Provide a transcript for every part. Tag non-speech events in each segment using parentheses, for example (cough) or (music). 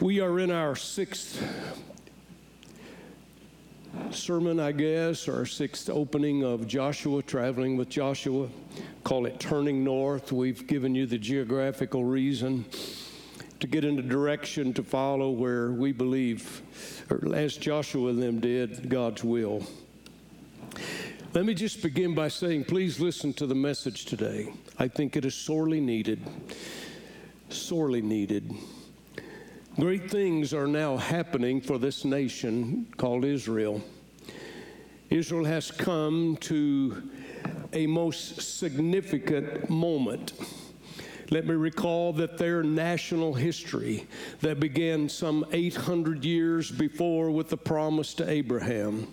We are in our sixth sermon, I guess, or sixth opening of Joshua, traveling with Joshua. Call it Turning North. We've given you the geographical reason to get in the direction to follow where we believe, or as Joshua and them did, God's will. Let me just begin by saying, please listen to the message today. I think it is sorely needed. Sorely needed. Great things are now happening for this nation called Israel. Israel has come to a most significant moment. Let me recall that their national history that began some 800 years before with the promise to Abraham.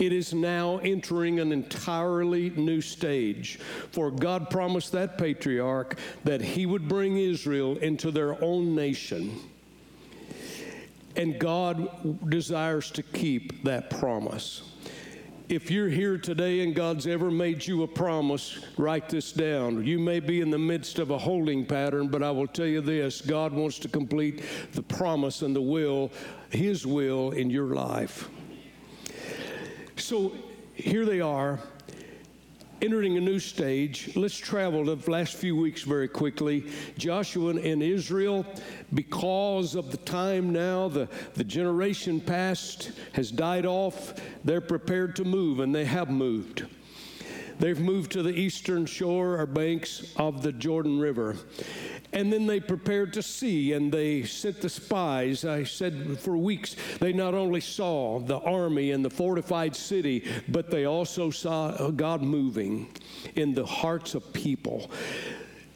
It is now entering an entirely new stage. For God promised that patriarch that he would bring Israel into their own nation. And God desires to keep that promise. If you're here today and God's ever made you a promise, write this down. You may be in the midst of a holding pattern, but I will tell you this God wants to complete the promise and the will, His will in your life. So here they are entering a new stage. Let's travel the last few weeks very quickly. Joshua and Israel, because of the time now, the, the generation past has died off, they're prepared to move, and they have moved. They've moved to the eastern shore or banks of the Jordan River. And then they prepared to see and they sent the spies. I said for weeks, they not only saw the army and the fortified city, but they also saw God moving in the hearts of people.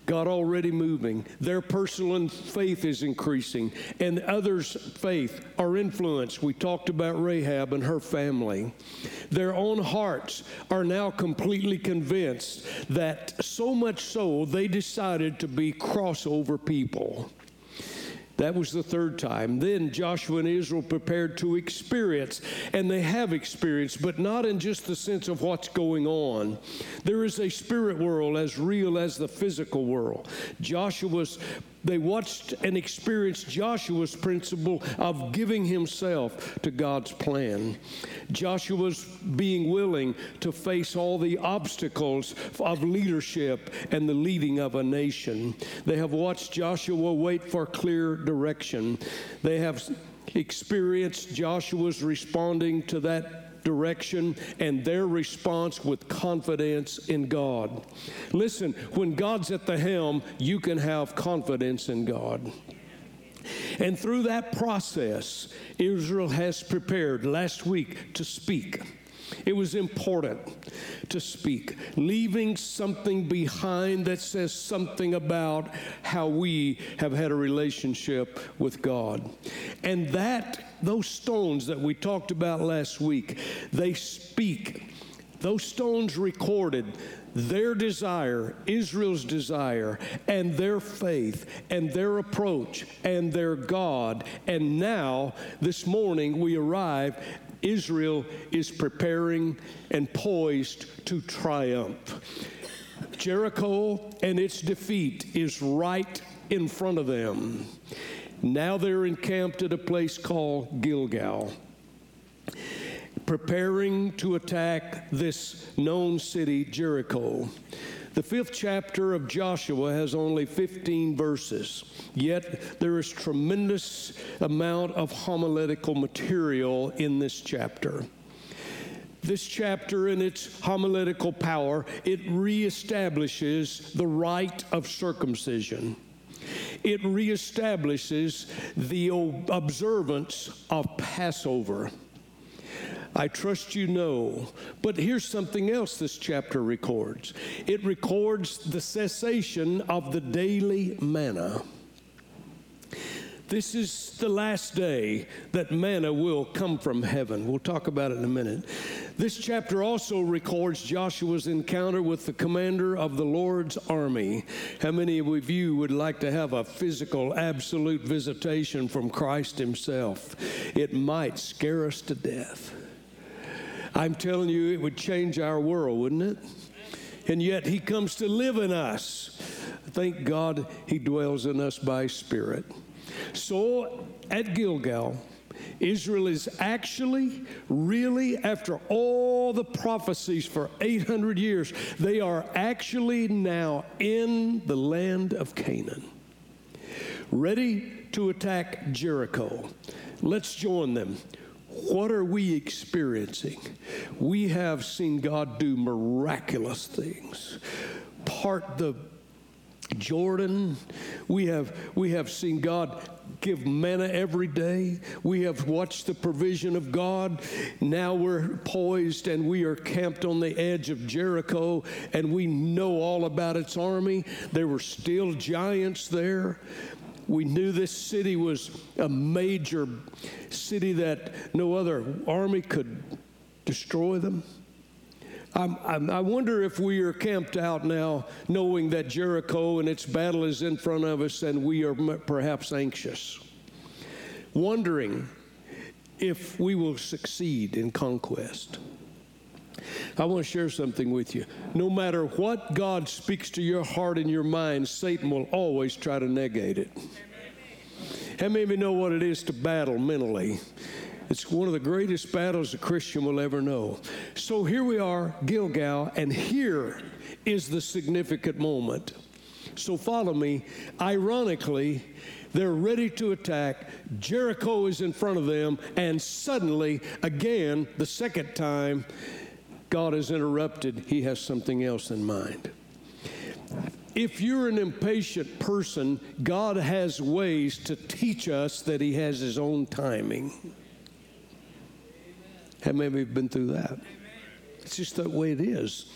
God already moving. Their personal faith is increasing, and others' faith are influenced. We talked about Rahab and her family. Their own hearts are now completely convinced that so much so they decided to be crossover people. That was the third time. Then Joshua and Israel prepared to experience, and they have experienced, but not in just the sense of what's going on. There is a spirit world as real as the physical world. Joshua's they watched and experienced Joshua's principle of giving himself to God's plan. Joshua's being willing to face all the obstacles of leadership and the leading of a nation. They have watched Joshua wait for clear direction. They have experienced Joshua's responding to that direction and their response with confidence in God. Listen, when God's at the helm, you can have confidence in God. And through that process, Israel has prepared last week to speak. It was important to speak, leaving something behind that says something about how we have had a relationship with God. And that, those stones that we talked about last week, they speak. Those stones recorded their desire, Israel's desire, and their faith, and their approach, and their God. And now, this morning, we arrive Israel is preparing and poised to triumph. Jericho and its defeat is right in front of them. Now they're encamped at a place called Gilgal, preparing to attack this known city, Jericho. The fifth chapter of Joshua has only 15 verses, yet there is tremendous amount of homiletical material in this chapter. This chapter, in its homiletical power, it reestablishes the rite of circumcision. It reestablishes the observance of Passover. I trust you know. But here's something else this chapter records it records the cessation of the daily manna. This is the last day that manna will come from heaven. We'll talk about it in a minute. This chapter also records Joshua's encounter with the commander of the Lord's army. How many of you would like to have a physical, absolute visitation from Christ Himself? It might scare us to death. I'm telling you, it would change our world, wouldn't it? And yet, He comes to live in us. Thank God He dwells in us by Spirit. So at Gilgal, Israel is actually, really, after all the prophecies for 800 years, they are actually now in the land of Canaan, ready to attack Jericho. Let's join them. What are we experiencing? We have seen God do miraculous things, part the Jordan. We have, we have seen God give manna every day. We have watched the provision of God. Now we're poised and we are camped on the edge of Jericho and we know all about its army. There were still giants there. We knew this city was a major city that no other army could destroy them. I'm, I'm, i wonder if we are camped out now, knowing that Jericho and its battle is in front of us, and we are perhaps anxious, wondering if we will succeed in conquest. I want to share something with you. No matter what God speaks to your heart and your mind, Satan will always try to negate it. How many of you know what it is to battle mentally? It's one of the greatest battles a Christian will ever know. So here we are, Gilgal, and here is the significant moment. So follow me. Ironically, they're ready to attack. Jericho is in front of them, and suddenly, again, the second time, God is interrupted. He has something else in mind. If you're an impatient person, God has ways to teach us that He has His own timing. How many of you have been through that? It's just that way it is.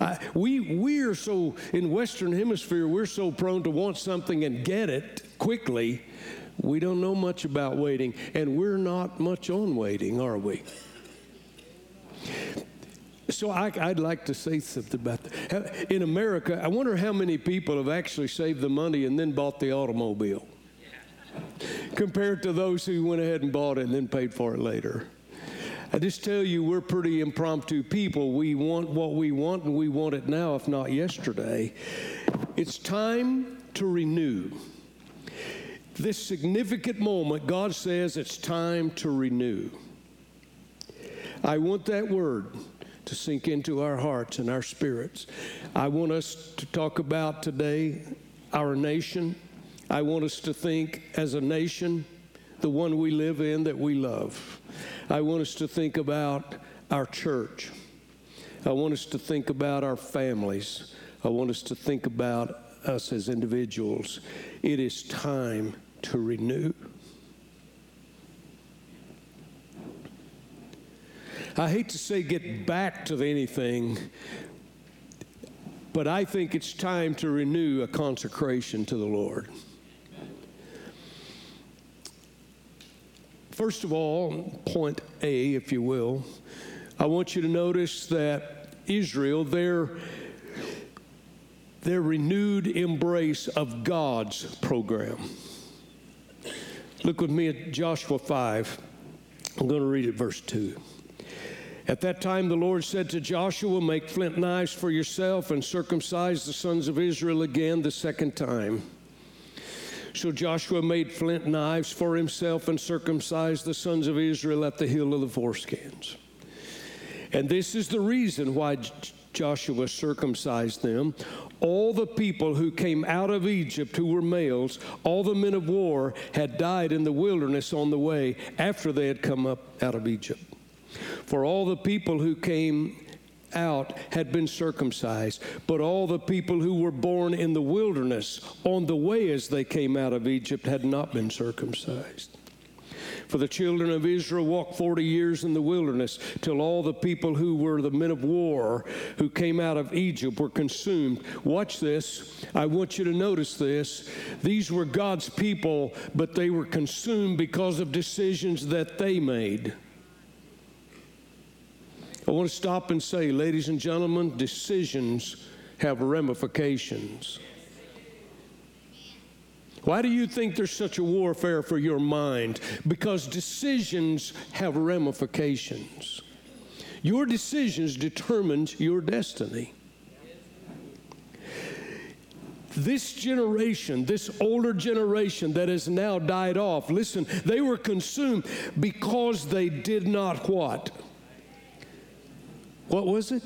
I, we we are so in Western Hemisphere. We're so prone to want something and get it quickly. We don't know much about waiting, and we're not much on waiting, are we? So I, would like to say something about that. In America, I wonder how many people have actually saved the money and then bought the automobile, compared to those who went ahead and bought it and then paid for it later. I just tell you, we're pretty impromptu people. We want what we want, and we want it now, if not yesterday. It's time to renew. This significant moment, God says it's time to renew. I want that word to sink into our hearts and our spirits. I want us to talk about today our nation. I want us to think as a nation, the one we live in that we love. I want us to think about our church. I want us to think about our families. I want us to think about us as individuals. It is time to renew. I hate to say get back to anything, but I think it's time to renew a consecration to the Lord. First of all, point A, if you will, I want you to notice that Israel, their, their renewed embrace of God's program. Look with me at Joshua 5. I'm going to read it, verse 2. At that time, the Lord said to Joshua, Make flint knives for yourself and circumcise the sons of Israel again the second time. So Joshua made flint knives for himself and circumcised the sons of Israel at the hill of the foreskins. And this is the reason why Joshua circumcised them. All the people who came out of Egypt who were males, all the men of war, had died in the wilderness on the way after they had come up out of Egypt. For all the people who came out had been circumcised, but all the people who were born in the wilderness on the way as they came out of Egypt had not been circumcised. For the children of Israel walked 40 years in the wilderness till all the people who were the men of war who came out of Egypt were consumed. Watch this. I want you to notice this. These were God's people, but they were consumed because of decisions that they made. I want to stop and say, ladies and gentlemen, decisions have ramifications. Why do you think there's such a warfare for your mind? Because decisions have ramifications. Your decisions determine your destiny. This generation, this older generation that has now died off, listen, they were consumed because they did not what? What was it?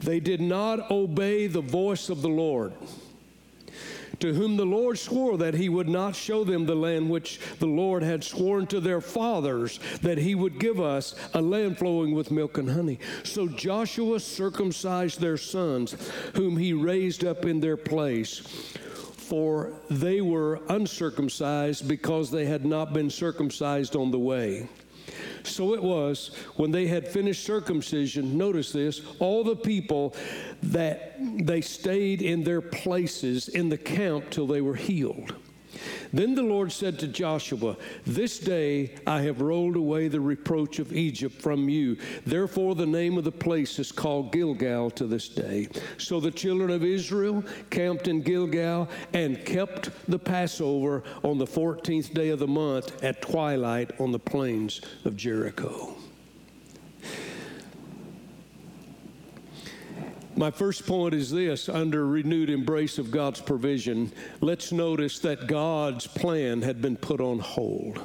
They did not obey the voice of the Lord to whom the Lord swore that he would not show them the land which the Lord had sworn to their fathers that he would give us, a land flowing with milk and honey. So Joshua circumcised their sons, whom he raised up in their place. For they were uncircumcised because they had not been circumcised on the way. So it was when they had finished circumcision, notice this, all the people that they stayed in their places in the camp till they were healed. Then the Lord said to Joshua, This day I have rolled away the reproach of Egypt from you. Therefore, the name of the place is called Gilgal to this day. So the children of Israel camped in Gilgal and kept the Passover on the 14th day of the month at twilight on the plains of Jericho. My first point is this under renewed embrace of God's provision, let's notice that God's plan had been put on hold.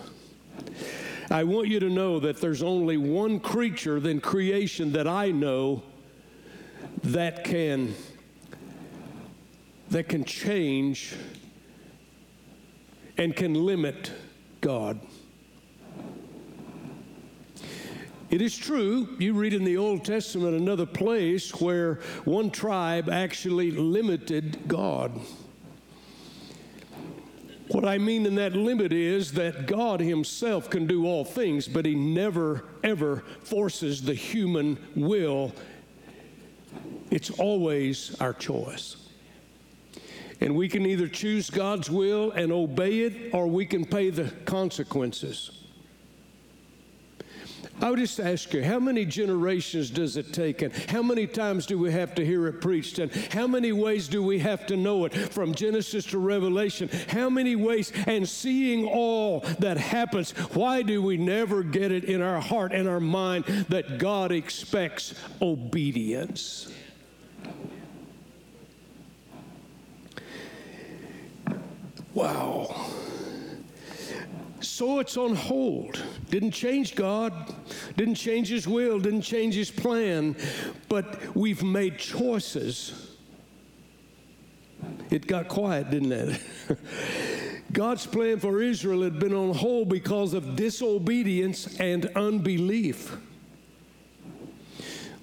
I want you to know that there's only one creature than creation that I know that can that can change and can limit God. It is true, you read in the Old Testament another place where one tribe actually limited God. What I mean in that limit is that God Himself can do all things, but He never, ever forces the human will. It's always our choice. And we can either choose God's will and obey it, or we can pay the consequences. I would just ask you, how many generations does it take, and how many times do we have to hear it preached, and how many ways do we have to know it from Genesis to Revelation? How many ways, and seeing all that happens, why do we never get it in our heart and our mind that God expects obedience? Wow. So it's on hold. Didn't change God, didn't change His will, didn't change His plan, but we've made choices. It got quiet, didn't it? (laughs) God's plan for Israel had been on hold because of disobedience and unbelief.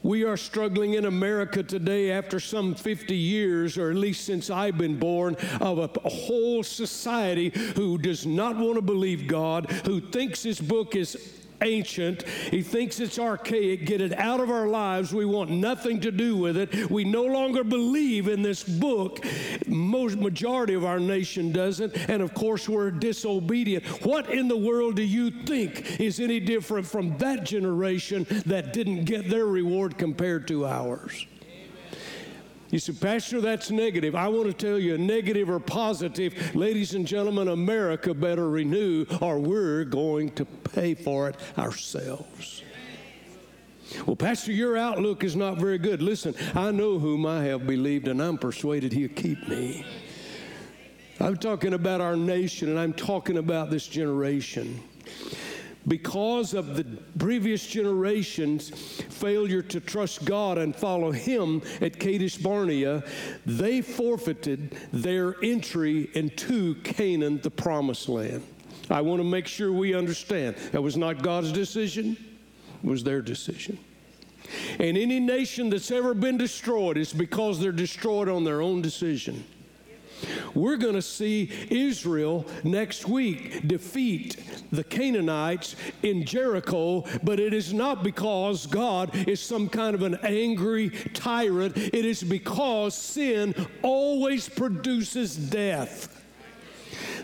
We are struggling in America today after some 50 years, or at least since I've been born, of a, whole society who does not want to believe God, who thinks this book is ancient. He thinks it's archaic. Get it out of our lives. We want nothing to do with it. We no longer believe in this book. Most majority of our nation doesn't. And of course, we're disobedient. What in the world do you think is any different from that generation that didn't get their reward compared to ours? You say, Pastor, that's negative. I want to tell you, negative or positive, ladies and gentlemen, America better renew or we're going to pay for it ourselves. Well, Pastor, your outlook is not very good. Listen, I know whom I have believed, and I'm persuaded he'll keep me. I'm talking about our nation, and I'm talking about this generation because of the previous generation's failure to trust God and follow Him at Kadesh Barnea, they forfeited their entry into Canaan, the promised land. I want to make sure we understand that was not God's decision, it was their decision. And any nation that's ever been destroyed is because they're destroyed on their own decision. We're going to see Israel next week defeat the Canaanites in Jericho, but it is not because God is some kind of an angry tyrant. It is because sin always produces death.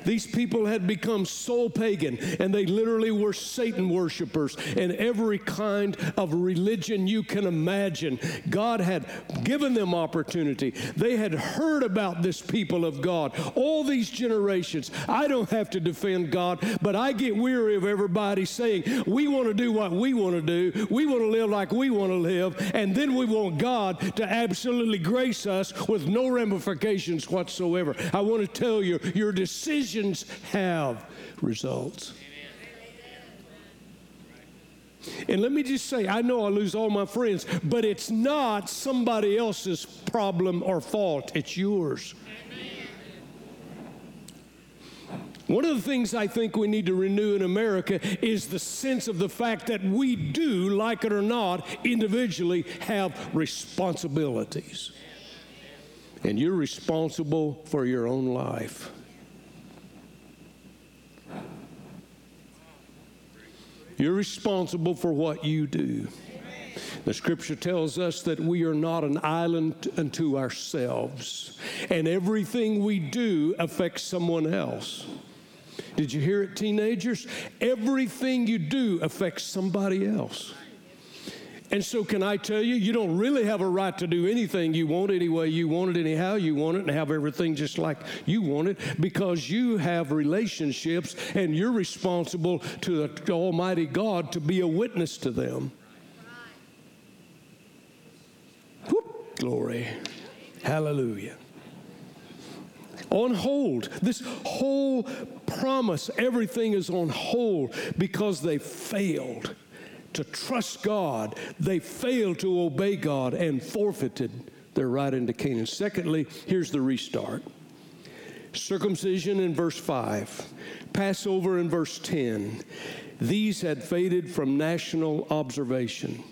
These people had become so pagan, and they literally were Satan worshipers and every kind of religion you can imagine. God had given them opportunity. They had heard about this people of God all these generations. I don't have to defend God, but I get weary of everybody saying, we want to do what we want to do, we want to live like we want to live, and then we want God to absolutely grace us with no ramifications whatsoever. I want to tell you, your decisions have results. And let me just say, I know I lose all my friends, but it's not somebody else's problem or fault, it's yours. One of the things I think we need to renew in America is the sense of the fact that we do, like it or not, individually have responsibilities. And you're responsible for your own life. You're responsible for what you do. The scripture tells us that we are not an island unto ourselves, and everything we do affects someone else. Did you hear it, teenagers? Everything you do affects somebody else. And so, can I tell you, you don't really have a right to do anything you want any way you want it, anyhow you want it, and have everything just like you want it because you have relationships and you're responsible to the Almighty God to be a witness to them. Whoop, glory. Hallelujah on hold. This whole promise, everything is on hold because they failed to trust God. They failed to obey God and forfeited their right into Canaan. Secondly, here's the restart circumcision in verse 5, Passover in verse 10. These had faded from national observation.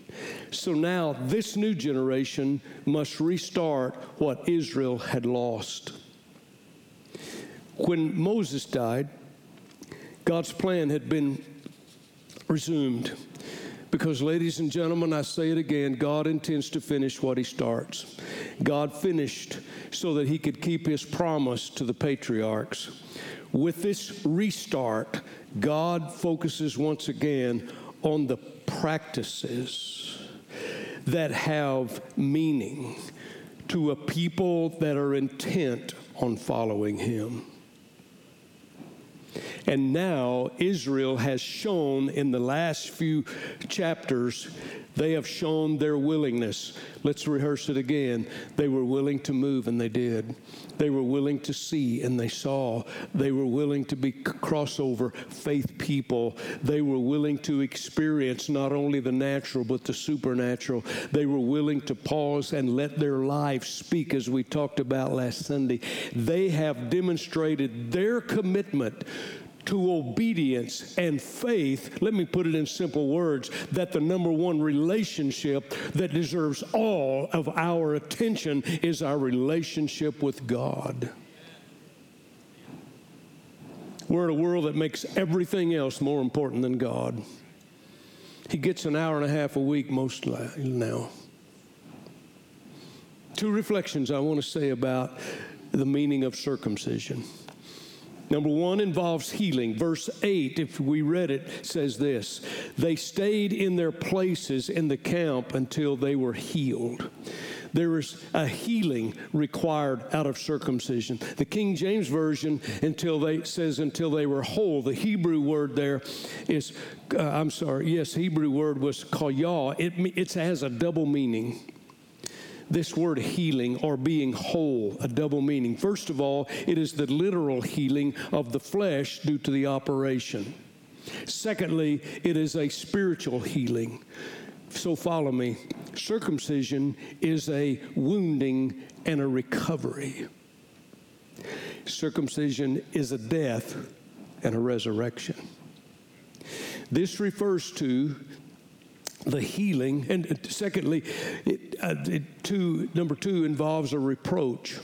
So now this new generation must restart what Israel had lost. When Moses died, God's plan had been resumed. Because, ladies and gentlemen, I say it again God intends to finish what He starts. God finished so that He could keep His promise to the patriarchs. With this restart, God focuses once again on the practices that have meaning to a people that are intent on following Him. And now Israel has shown in the last few chapters, they have shown their willingness. Let's rehearse it again. They were willing to move, and they did. They were willing to see, and they saw. They were willing to be crossover faith people. They were willing to experience not only the natural, but the supernatural. They were willing to pause and let their lives speak, as we talked about last Sunday. They have demonstrated their commitment to obedience and faith, let me put it in simple words, that the number one relationship that deserves all of our attention is our relationship with God. We're in a world that makes everything else more important than God. He gets an hour and a half a week most now. Two reflections I want to say about the meaning of circumcision. Number one involves healing. Verse 8, if we read it, says this They stayed in their places in the camp until they were healed. There is a healing required out of circumcision. The King James Version until they says until they were whole. The Hebrew word there is, uh, I'm sorry, yes, Hebrew word was kayah. It, it has a double meaning this word healing or being whole, a double meaning. First of all, it is the literal healing of the flesh due to the operation. Secondly, it is a spiritual healing. So follow me. Circumcision is a wounding and a recovery. Circumcision is a death and a resurrection. This refers to the healing. And secondly, it, uh, it two, number two involves a reproach.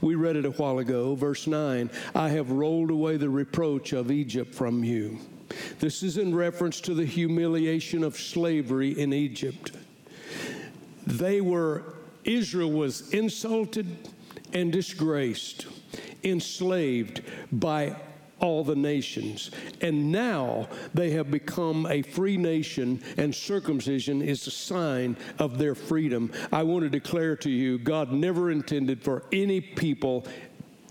We read it a while ago, verse 9 I have rolled away the reproach of Egypt from you. This is in reference to the humiliation of slavery in Egypt. They were, Israel was insulted and disgraced, enslaved by all the nations. And now they have become a free nation, and circumcision is a sign of their freedom. I want to declare to you God never intended for any people,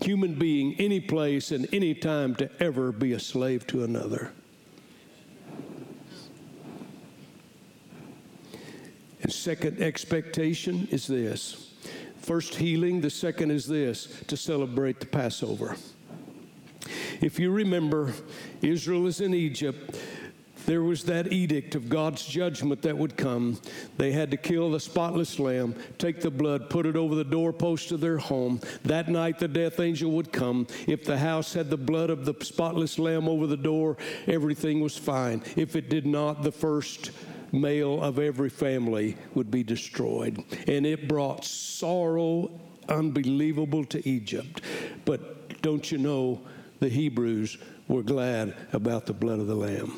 human being, any place, and any time to ever be a slave to another. And second expectation is this first healing, the second is this to celebrate the Passover. If you remember, Israel is in Egypt. There was that edict of God's judgment that would come. They had to kill the spotless lamb, take the blood, put it over the doorpost of their home. That night, the death angel would come. If the house had the blood of the spotless lamb over the door, everything was fine. If it did not, the first male of every family would be destroyed. And it brought sorrow unbelievable to Egypt. But don't you know, the Hebrews were glad about the blood of the Lamb.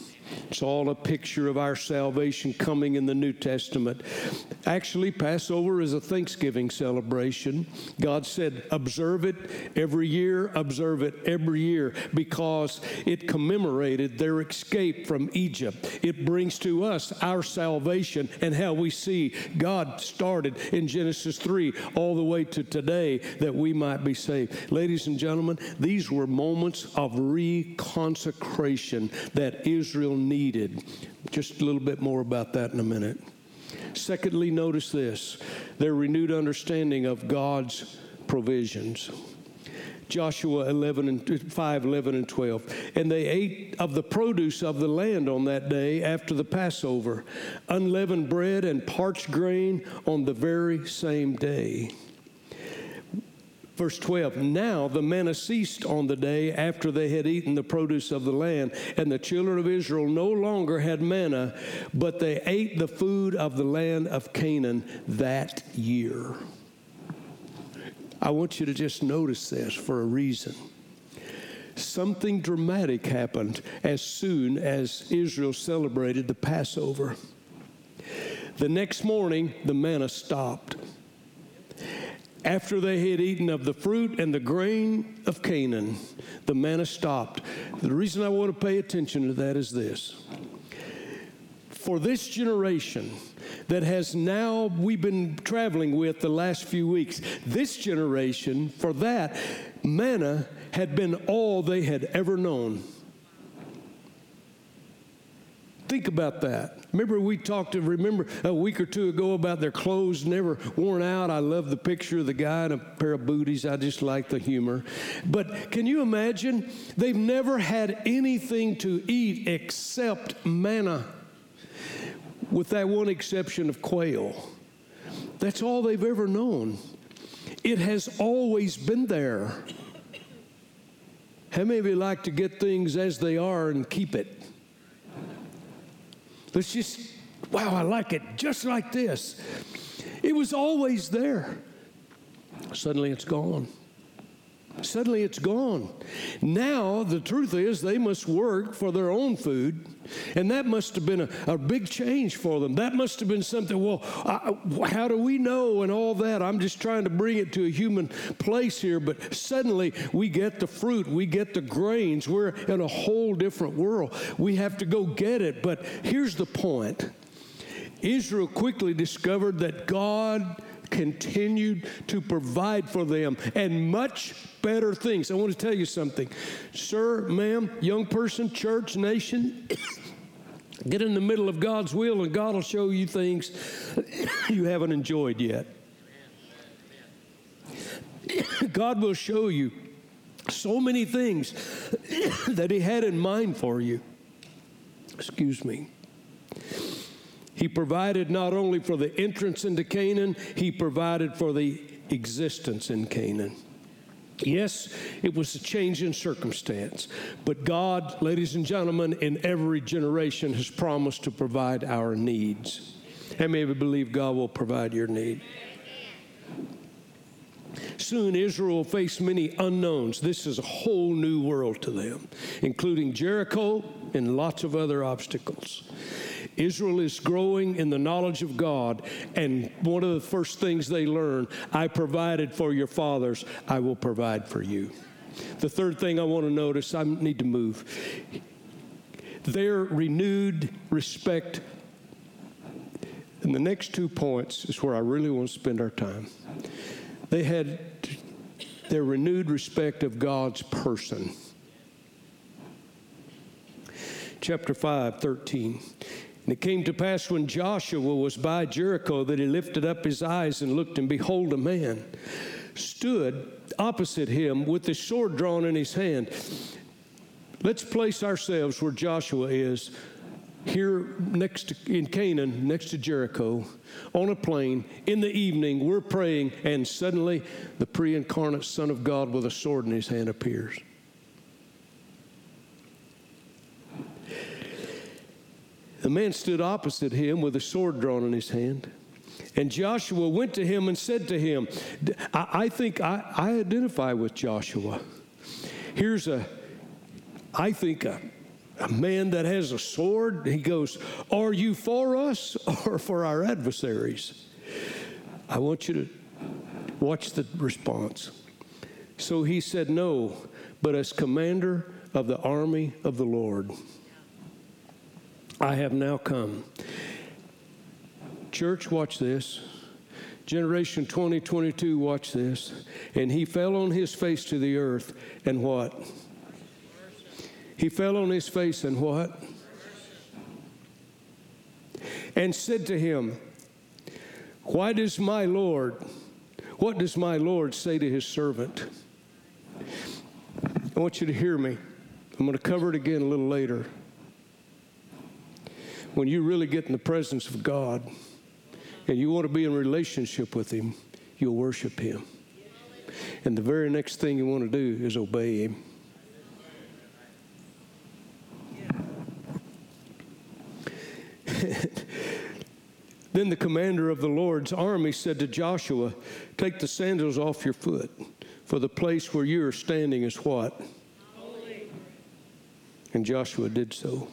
It's all a picture of our salvation coming in the New Testament. Actually, Passover is a Thanksgiving celebration. God said, observe it every year, observe it every year, because it commemorated their escape from Egypt. It brings to us our salvation and how we see God started in Genesis 3 all the way to today that we might be saved. Ladies and gentlemen, these were moments of reconsecration that Israel needed. Just a little bit more about that in a minute. Secondly, notice this their renewed understanding of God's provisions. Joshua 11 and 5, 11 and 12. And they ate of the produce of the land on that day after the Passover, unleavened bread and parched grain on the very same day. Verse 12 Now the manna ceased on the day after they had eaten the produce of the land, and the children of Israel no longer had manna, but they ate the food of the land of Canaan that year. I want you to just notice this for a reason. Something dramatic happened as soon as Israel celebrated the Passover. The next morning, the manna stopped after they had eaten of the fruit and the grain of Canaan, the manna stopped. The reason I want to pay attention to that is this. For this generation that has now we've been traveling with the last few weeks, this generation, for that, manna had been all they had ever known. Think about that. Remember, we talked remember a week or two ago about their clothes never worn out. I love the picture of the guy in a pair of booties. I just like the humor. But can you imagine? They've never had anything to eat except manna, with that one exception of quail. That's all they've ever known. It has always been there. How many of you like to get things as they are and keep it? Let's just, wow, I like it just like this. It was always there. Suddenly it's gone. Suddenly it's gone. Now, the truth is, they must work for their own food, and that must have been a, a big change for them. That must have been something, well, I, how do we know and all that? I'm just trying to bring it to a human place here, but suddenly we get the fruit, we get the grains. We're in a whole different world. We have to go get it. But here's the point Israel quickly discovered that God continued to provide for them and much better things. I want to tell you something. Sir, ma'am, young person, church, nation, (coughs) get in the middle of God's will and God will show you things (coughs) you haven't enjoyed yet. (coughs) God will show you so many things that He had in mind for you. Excuse me. He provided not only for the entrance into Canaan, He provided for the existence in Canaan. Yes, it was a change in circumstance, but God, ladies and gentlemen, in every generation has promised to provide our needs. Of you believe God will provide your need? Soon Israel faced many unknowns. This is a whole new world to them, including Jericho and lots of other obstacles. Israel is growing in the knowledge of God, and one of the first things they learn I provided for your fathers, I will provide for you. The third thing I want to notice, I need to move. Their renewed respect. And the next two points is where I really want to spend our time. They had their renewed respect of God's person. Chapter 5, 13. And it came to pass when Joshua was by Jericho that he lifted up his eyes and looked, and behold, a man stood opposite him with his sword drawn in his hand. Let's place ourselves where Joshua is, here next to, in Canaan, next to Jericho, on a plain. In the evening, we're praying, and suddenly the pre incarnate Son of God with a sword in his hand appears. The man stood opposite him with a sword drawn in his hand. And Joshua went to him and said to him, I, I think I, I, identify with Joshua. Here's a, I think, a, a man that has a sword. He goes, Are you for us or for our adversaries? I want you to watch the response. So he said, No, but as commander of the army of the Lord. I have now come. Church, watch this. Generation 2022, watch this. And he fell on his face to the earth, and what? He fell on his face, and what? And said to him, Why does my Lord, what does my Lord say to his servant? I want you to hear me. I'm going to cover it again a little later when you really get in the presence of God and you want to be in relationship with Him, you'll worship Him. And the very next thing you want to do is obey Him. (laughs) then the commander of the Lord's army said to Joshua, Take the sandals off your foot, for the place where you are standing is what? Holy. And Joshua did so.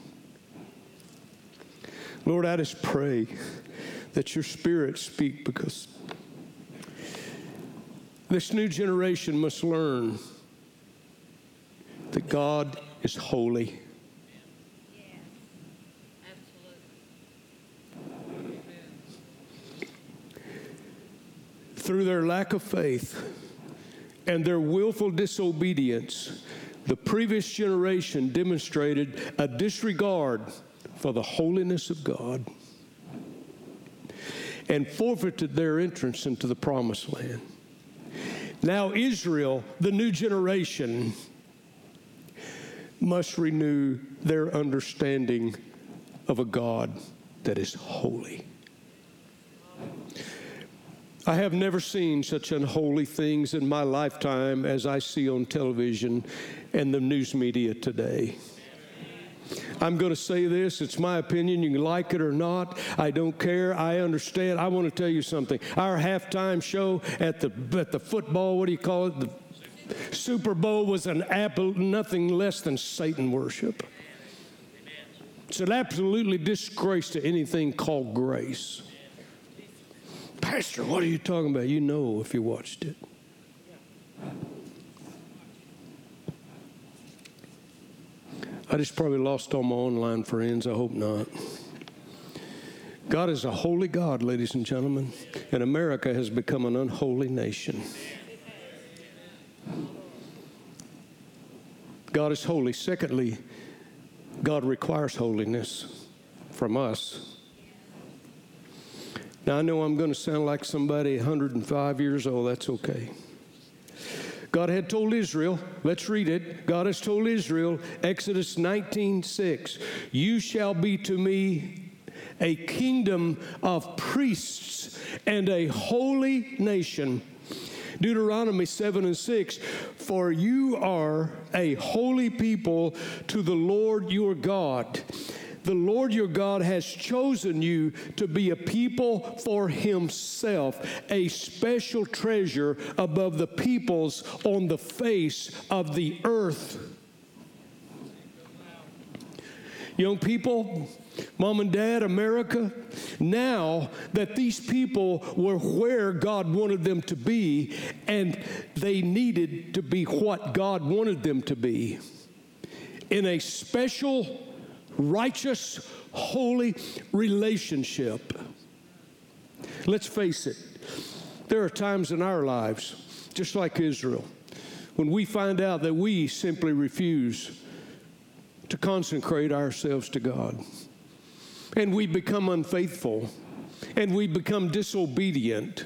Lord, I just pray that your spirit speak because this new generation must learn that God is holy. Through their lack of faith and their willful disobedience, the previous generation demonstrated a disregard for the holiness of God and forfeited their entrance into the promised land. Now, Israel, the new generation, must renew their understanding of a God that is holy. I have never seen such unholy things in my lifetime as I see on television and the news media today. I'm going to say this. It's my opinion. You can like it or not. I don't care. I understand. I want to tell you something. Our halftime show at the at the football, what do you call it? The Super Bowl was an apple, nothing less than Satan worship. It's an absolutely disgrace to anything called grace. Pastor, what are you talking about? You know if you watched it. I just probably lost all my online friends. I hope not. God is a holy God, ladies and gentlemen, and America has become an unholy nation. God is holy. Secondly, God requires holiness from us. Now, I know I'm going to sound like somebody 105 years old. That's okay. God had told Israel, let's read it. God has told Israel, Exodus 19 6, you shall be to me a kingdom of priests and a holy nation. Deuteronomy 7 and 6 For you are a holy people to the Lord your God the Lord your God has chosen you to be a people for himself, a special treasure above the peoples on the face of the earth. Young people, mom and dad, America, now that these people were where God wanted them to be and they needed to be what God wanted them to be in a special, righteous, holy relationship. Let's face it, there are times in our lives, just like Israel, when we find out that we simply refuse to consecrate ourselves to God. And we become unfaithful and we become disobedient.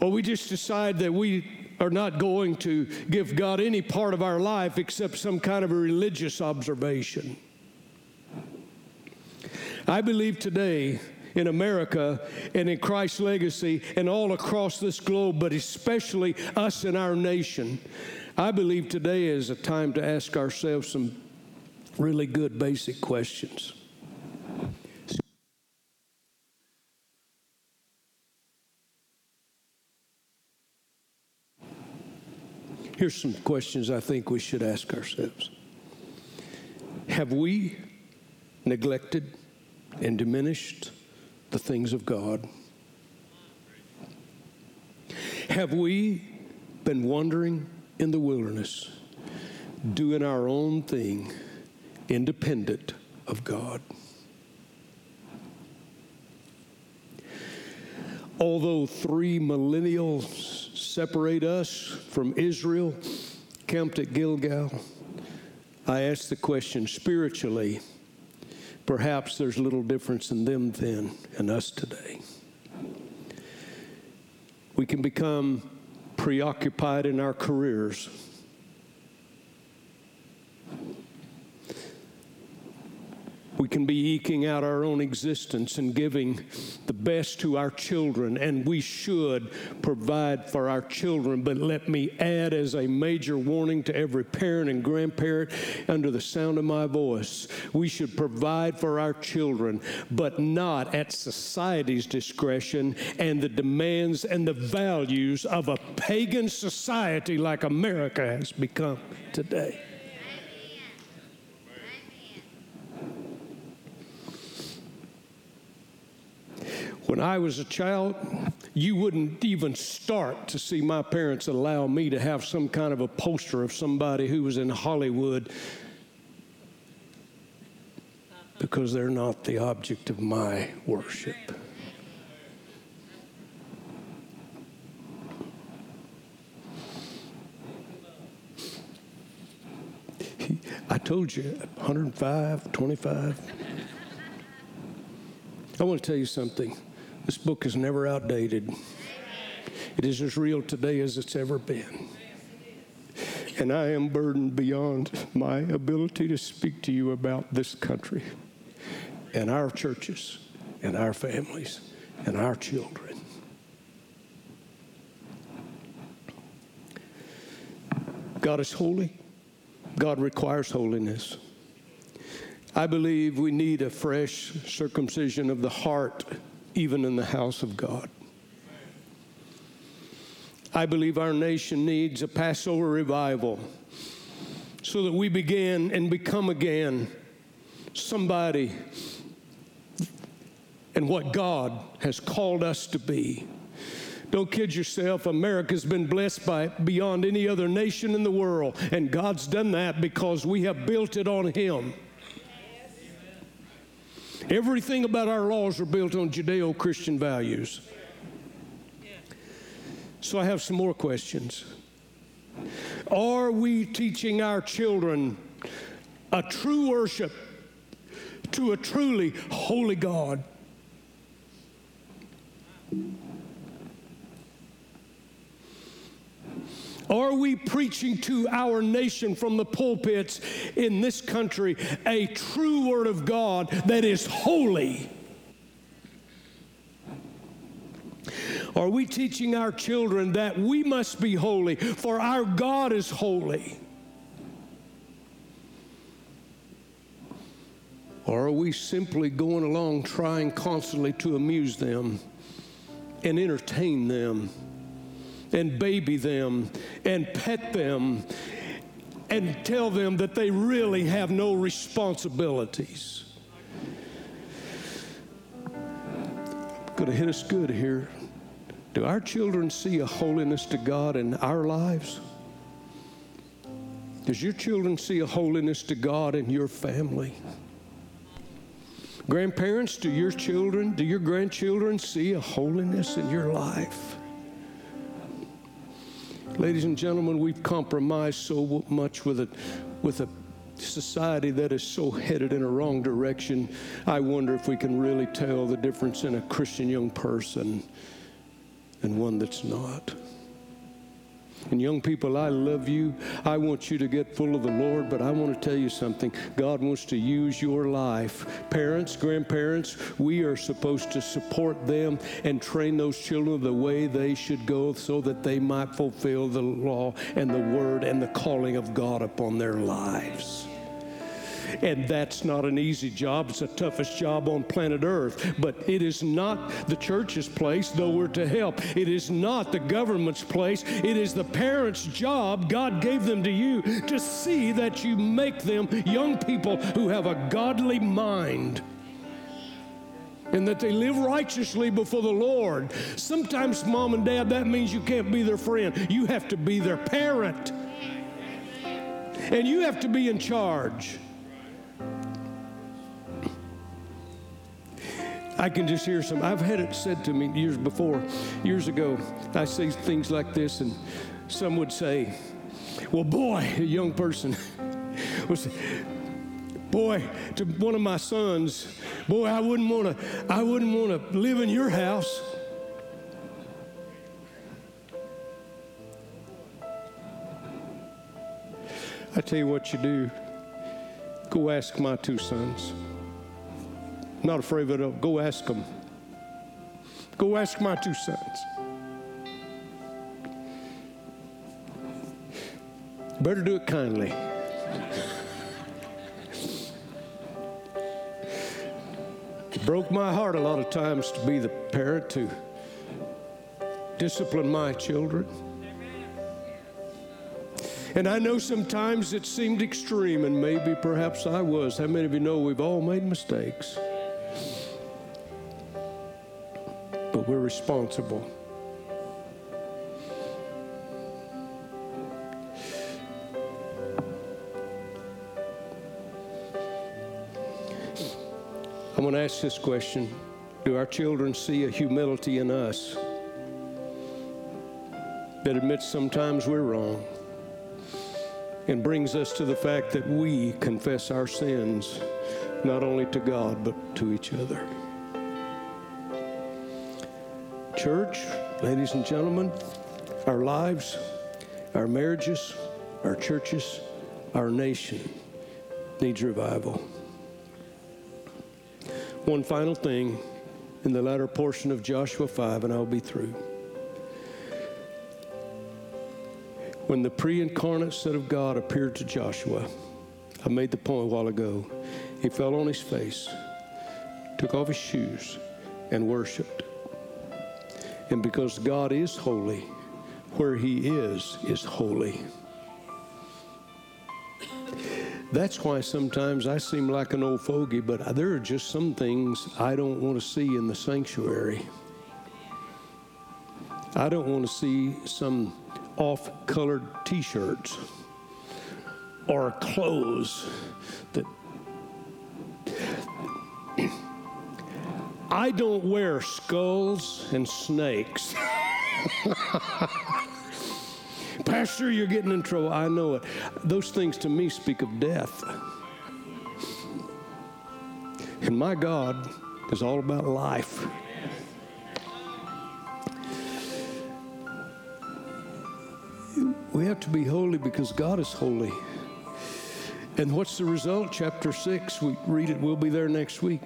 Or we just decide that we are not going to give God any part of our life except some kind of a religious observation. I believe today in America and in Christ's legacy and all across this globe, but especially us in our nation, I believe today is a time to ask ourselves some really good basic questions. Here's some questions I think we should ask ourselves Have we neglected and diminished the things of God? Have we been wandering in the wilderness, doing our own thing, independent of God. Although three millennials separate us from Israel camped at Gilgal, I ask the question spiritually, perhaps there's little difference in them then and us today. We can become preoccupied in our careers. We can be eking out our own existence and giving the best to our children, and we should provide for our children. But let me add, as a major warning to every parent and grandparent under the sound of my voice, we should provide for our children, but not at society's discretion and the demands and the values of a pagan society like America has become today. When I was a child, you wouldn't even start to see my parents allow me to have some kind of a poster of somebody who was in Hollywood because they're not the object of my worship. I told you, 105, 25. I want to tell you something. This book is never outdated. It is as real today as it's ever been. And I am burdened beyond my ability to speak to you about this country and our churches and our families and our children. God is holy. God requires holiness. I believe we need a fresh circumcision of the heart even in the house of God. I believe our nation needs a Passover revival so that we begin and become again somebody and what God has called us to be. Don't kid yourself. America's been blessed by beyond any other nation in the world, and God's done that because we have built it on Him. Everything about our laws are built on Judeo Christian values. So I have some more questions. Are we teaching our children a true worship to a truly holy God? Are we preaching to our nation from the pulpits in this country a true word of God that is holy? Are we teaching our children that we must be holy, for our God is holy? Or are we simply going along trying constantly to amuse them and entertain them? And baby them and pet them and tell them that they really have no responsibilities. Going to hit us good here. Do our children see a holiness to God in our lives? Does your children see a holiness to God in your family? Grandparents, do your children, do your grandchildren see a holiness in your life? Ladies and gentlemen, we've compromised so much with a, with a society that is so headed in a wrong direction. I wonder if we can really tell the difference in a Christian young person and one that's not. And young people, I love you. I want you to get full of the Lord, but I want to tell you something. God wants to use your life. Parents, grandparents, we are supposed to support them and train those children the way they should go so that they might fulfill the law and the word and the calling of God upon their lives. And that's not an easy job. It's the toughest job on planet Earth. But it is not the church's place, though we're to help. It is not the government's place. It is the parents' job. God gave them to you to see that you make them young people who have a godly mind and that they live righteously before the Lord. Sometimes, mom and dad, that means you can't be their friend. You have to be their parent. And you have to be in charge. I can just hear some. I've had it said to me years before, years ago. I say things like this, and some would say, Well, boy, a young person (laughs) was, boy, to one of my sons, boy, I wouldn't want to, I wouldn't want to live in your house. I tell you what you do. Go ask my two sons. Not afraid of it. Go ask them. Go ask my two sons. Better do it kindly. it broke my heart a lot of times to be the parent to discipline my children. And I know sometimes it seemed extreme, and maybe perhaps I was. How many of you know we've all made mistakes? Responsible. I'm going to ask this question Do our children see a humility in us that admits sometimes we're wrong and brings us to the fact that we confess our sins not only to God but to each other? Church, ladies and gentlemen, our lives, our marriages, our churches, our nation needs revival. One final thing in the latter portion of Joshua 5, and I'll be through. When the pre incarnate Son of God appeared to Joshua, I made the point a while ago, he fell on his face, took off his shoes, and worshiped. And because God is holy, where He is, is holy. That's why sometimes I seem like an old fogey, but there are just some things I don't want to see in the sanctuary. I don't want to see some off colored t shirts or clothes that I don't wear skulls and snakes. Pastor, you're getting in trouble. I know it. Those things to me speak of death. And my God is all about life. We have to be holy because God is holy. And what's the result? Chapter 6, we read it, we'll be there next week.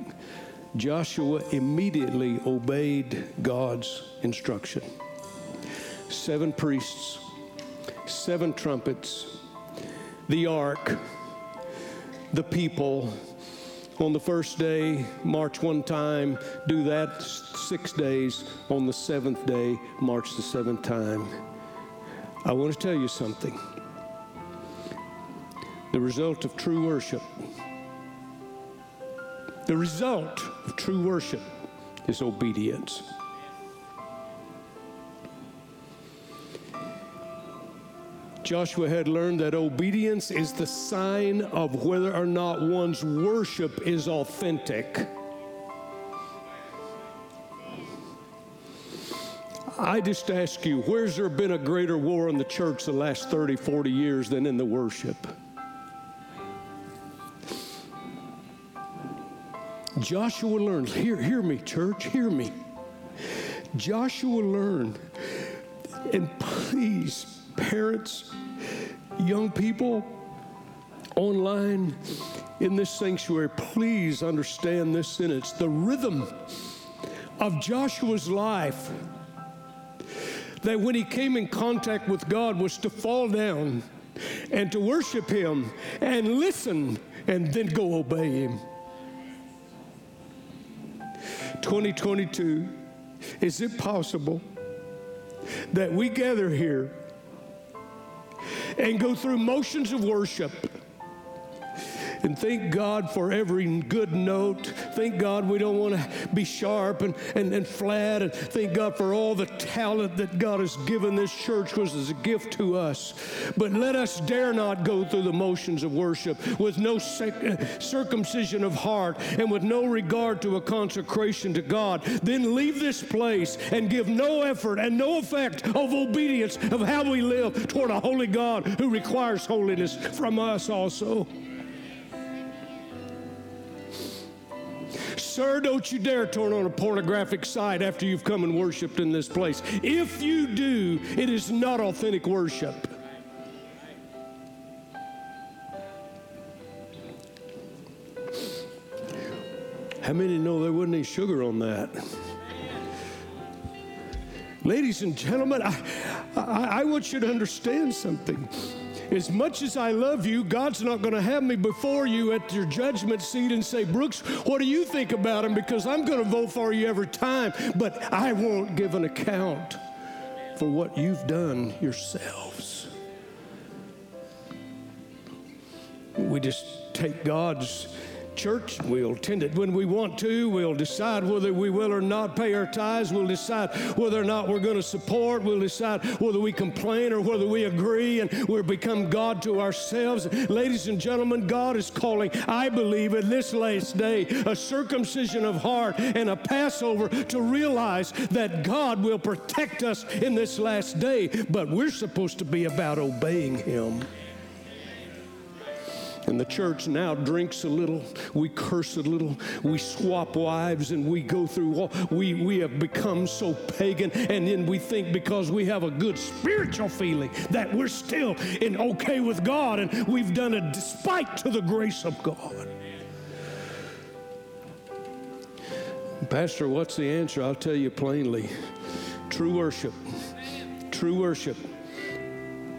Joshua immediately obeyed God's instruction. Seven priests, seven trumpets, the ark, the people. On the first day, march one time, do that six days. On the seventh day, march the seventh time. I want to tell you something. The result of true worship. The result of true worship is obedience. Joshua had learned that obedience is the sign of whether or not one's worship is authentic. I just ask you, where's there been a greater war in the church the last 30, 40 years than in the worship? Joshua learned, hear, hear me, church, hear me. Joshua learned, and please, parents, young people online in this sanctuary, please understand this sentence. The rhythm of Joshua's life that when he came in contact with God was to fall down and to worship him and listen and then go obey him. 2022, is it possible that we gather here and go through motions of worship? And thank God for every good note. Thank God we don't want to be sharp and, and, and flat. And thank God for all the talent that God has given this church was as a gift to us. But let us dare not go through the motions of worship with no sec- uh, circumcision of heart and with no regard to a consecration to God. Then leave this place and give no effort and no effect of obedience of how we live toward a holy God who requires holiness from us also. Sir, don't you dare turn on a pornographic site after you've come and worshiped in this place. If you do, it is not authentic worship. How many know there wasn't any sugar on that? Ladies and gentlemen, I, I, I want you to understand something. As much as I love you, God's not going to have me before you at your judgment seat and say, Brooks, what do you think about him? Because I'm going to vote for you every time, but I won't give an account for what you've done yourselves. We just take God's church. We'll attend it when we want to. We'll decide whether we will or not pay our tithes. We'll decide whether or not we're going to support. We'll decide whether we complain or whether we agree and we'll become God to ourselves. Ladies and gentlemen, God is calling, I believe, in this last day, a circumcision of heart and a Passover to realize that God will protect us in this last day, but we're supposed to be about obeying Him. And the church now drinks a little, we curse a little, we swap wives, and we go through all, we, we have become so pagan. And then we think because we have a good spiritual feeling that we're still in okay with God, and we've done it despite to the grace of God. Pastor, what's the answer? I'll tell you plainly. True worship, true worship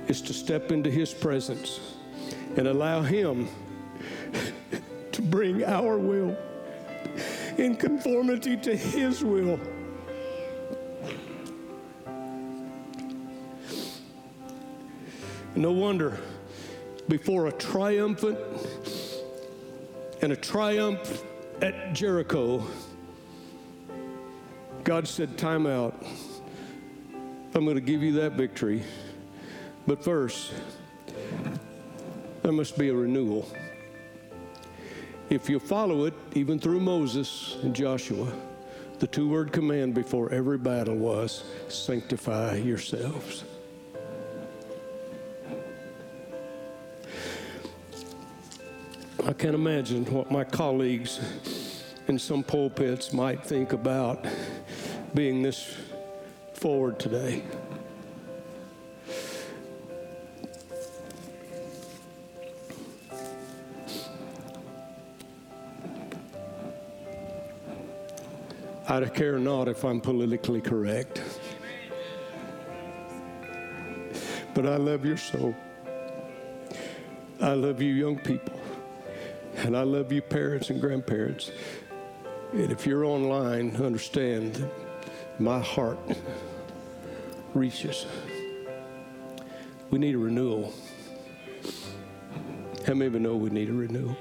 is to step into His presence and allow Him to bring our will in conformity to His will. No wonder before a triumphant and a triumph at Jericho, God said, Time out. I'm going to give you that victory. But first, there must be a renewal. If you follow it, even through Moses and Joshua, the two word command before every battle was sanctify yourselves. I can't imagine what my colleagues in some pulpits might think about being this forward today. I care not if I'm politically correct. But I love your soul. I love you, young people. And I love you, parents and grandparents. And if you're online, understand my heart reaches. We need a renewal. How many of you know we need a renewal?